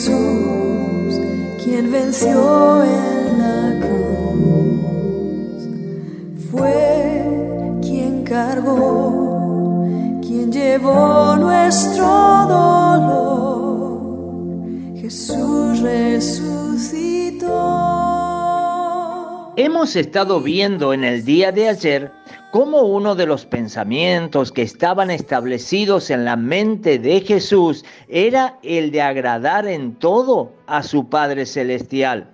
Jesús, quien venció en la cruz, fue quien cargó, quien llevó nuestro dolor. Jesús resucitó. Hemos estado viendo en el día de ayer cómo uno de los pensamientos que estaban establecidos en la mente de Jesús era el de agradar en todo a su Padre Celestial.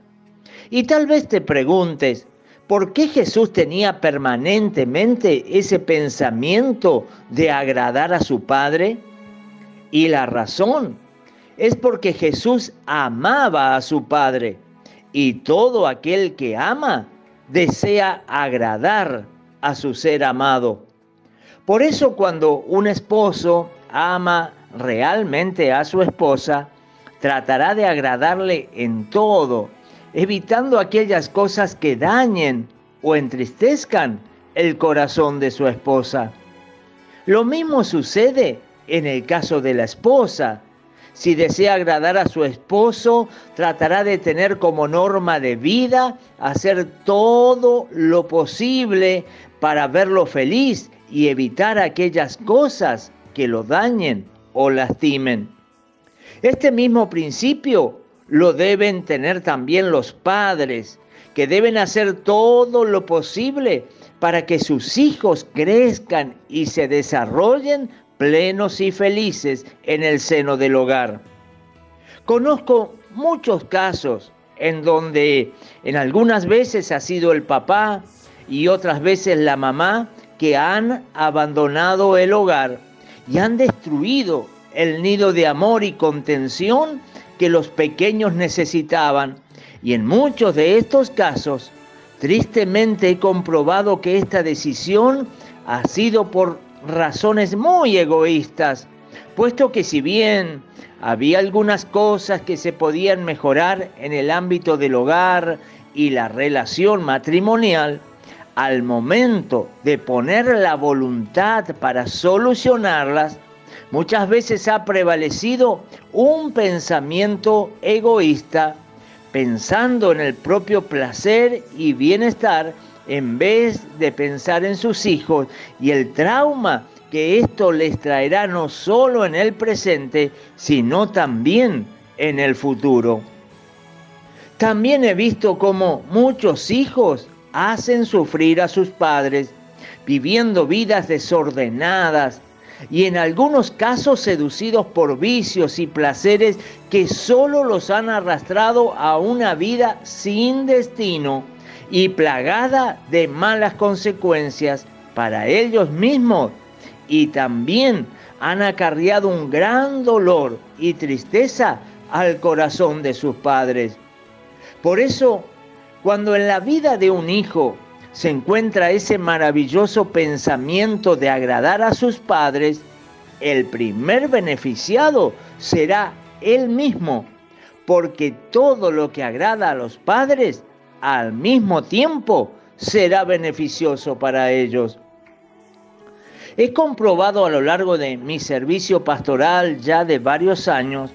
Y tal vez te preguntes, ¿por qué Jesús tenía permanentemente ese pensamiento de agradar a su Padre? Y la razón es porque Jesús amaba a su Padre y todo aquel que ama desea agradar a su ser amado. Por eso cuando un esposo ama realmente a su esposa, tratará de agradarle en todo, evitando aquellas cosas que dañen o entristezcan el corazón de su esposa. Lo mismo sucede en el caso de la esposa. Si desea agradar a su esposo, tratará de tener como norma de vida hacer todo lo posible para verlo feliz y evitar aquellas cosas que lo dañen o lastimen. Este mismo principio lo deben tener también los padres, que deben hacer todo lo posible para que sus hijos crezcan y se desarrollen plenos y felices en el seno del hogar. Conozco muchos casos en donde en algunas veces ha sido el papá y otras veces la mamá que han abandonado el hogar y han destruido el nido de amor y contención que los pequeños necesitaban. Y en muchos de estos casos, tristemente he comprobado que esta decisión ha sido por razones muy egoístas, puesto que si bien había algunas cosas que se podían mejorar en el ámbito del hogar y la relación matrimonial, al momento de poner la voluntad para solucionarlas, muchas veces ha prevalecido un pensamiento egoísta, pensando en el propio placer y bienestar en vez de pensar en sus hijos y el trauma que esto les traerá no solo en el presente, sino también en el futuro. También he visto como muchos hijos hacen sufrir a sus padres, viviendo vidas desordenadas y en algunos casos seducidos por vicios y placeres que solo los han arrastrado a una vida sin destino y plagada de malas consecuencias para ellos mismos y también han acarreado un gran dolor y tristeza al corazón de sus padres. Por eso cuando en la vida de un hijo se encuentra ese maravilloso pensamiento de agradar a sus padres, el primer beneficiado será él mismo, porque todo lo que agrada a los padres al mismo tiempo será beneficioso para ellos. He comprobado a lo largo de mi servicio pastoral ya de varios años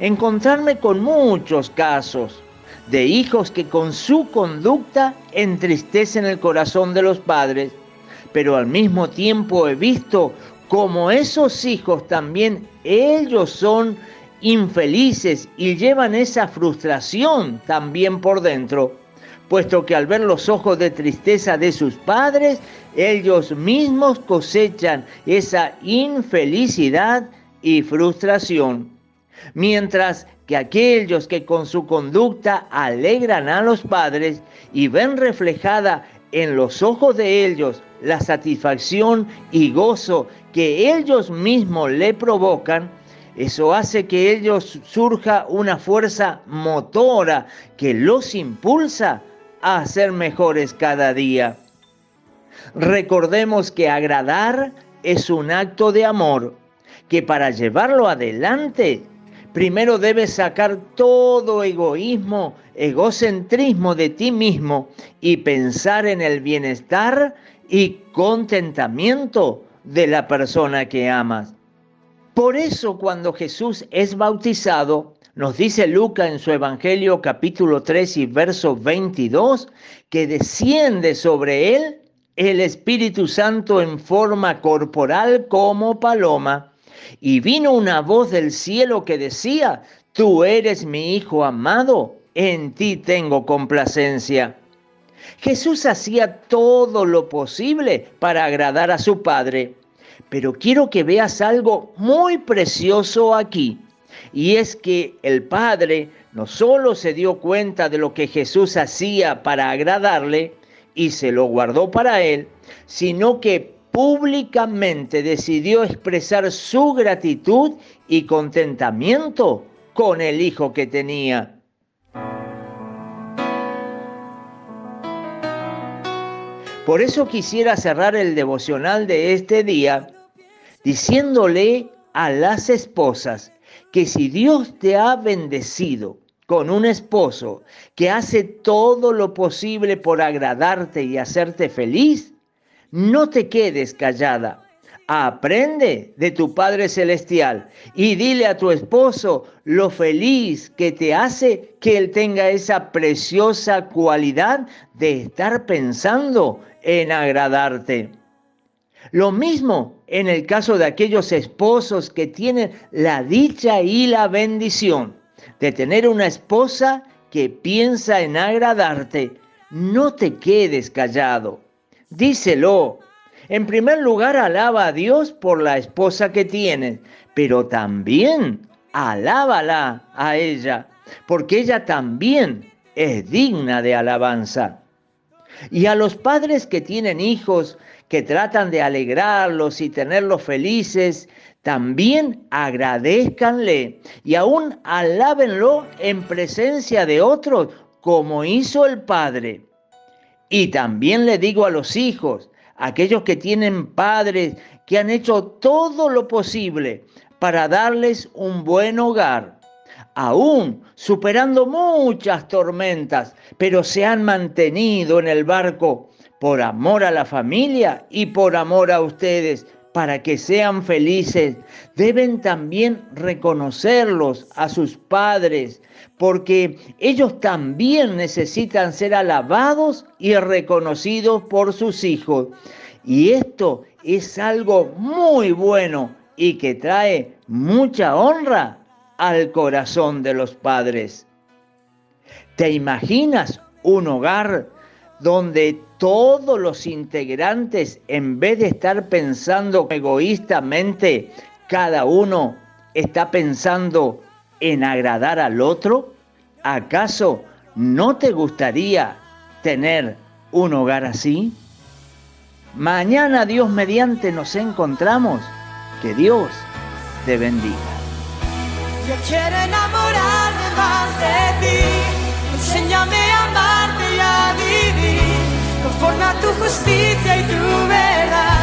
encontrarme con muchos casos de hijos que con su conducta entristecen el corazón de los padres, pero al mismo tiempo he visto como esos hijos también ellos son infelices y llevan esa frustración también por dentro, puesto que al ver los ojos de tristeza de sus padres, ellos mismos cosechan esa infelicidad y frustración. Mientras que aquellos que con su conducta alegran a los padres y ven reflejada en los ojos de ellos la satisfacción y gozo que ellos mismos le provocan, eso hace que ellos surja una fuerza motora que los impulsa a ser mejores cada día. Recordemos que agradar es un acto de amor, que para llevarlo adelante primero debes sacar todo egoísmo, egocentrismo de ti mismo y pensar en el bienestar y contentamiento de la persona que amas. Por eso cuando Jesús es bautizado, Nos dice Lucas en su Evangelio capítulo 3 y verso 22 que desciende sobre él el Espíritu Santo en forma corporal como paloma. Y vino una voz del cielo que decía, tú eres mi Hijo amado, en ti tengo complacencia. Jesús hacía todo lo posible para agradar a su Padre, pero quiero que veas algo muy precioso aquí, y es que el Padre no solo se dio cuenta de lo que Jesús hacía para agradarle y se lo guardó para él, sino que públicamente decidió expresar su gratitud y contentamiento con el hijo que tenía. Por eso quisiera cerrar el devocional de este día diciéndole a las esposas que si Dios te ha bendecido con un esposo que hace todo lo posible por agradarte y hacerte feliz, no te quedes callada. Aprende de tu Padre Celestial y dile a tu esposo lo feliz que te hace que él tenga esa preciosa cualidad de estar pensando en agradarte. Lo mismo en el caso de aquellos esposos que tienen la dicha y la bendición de tener una esposa que piensa en agradarte. No te quedes callado. Díselo. En primer lugar, alaba a Dios por la esposa que tienes, pero también alábala a ella, porque ella también es digna de alabanza. Y a los padres que tienen hijos, que tratan de alegrarlos y tenerlos felices, también agradezcanle y aún alábenlo en presencia de otros, como hizo el Padre. Y también le digo a los hijos, aquellos que tienen padres que han hecho todo lo posible para darles un buen hogar, aún superando muchas tormentas, pero se han mantenido en el barco por amor a la familia y por amor a ustedes, para que sean felices. Deben también reconocerlos a sus padres, porque ellos también necesitan ser alabados y reconocidos por sus hijos. Y esto es algo muy bueno y que trae mucha honra al corazón de los padres. ¿Te imaginas un hogar donde todos los integrantes, en vez de estar pensando egoístamente, cada uno está pensando en agradar al otro? ¿Acaso no te gustaría tener un hogar así? Mañana Dios mediante nos encontramos. Que Dios te bendiga. Yo quiero enamorarme más de ti. Enséñame a amarte y a vivir Το φόρμα του έχω η τρούμερα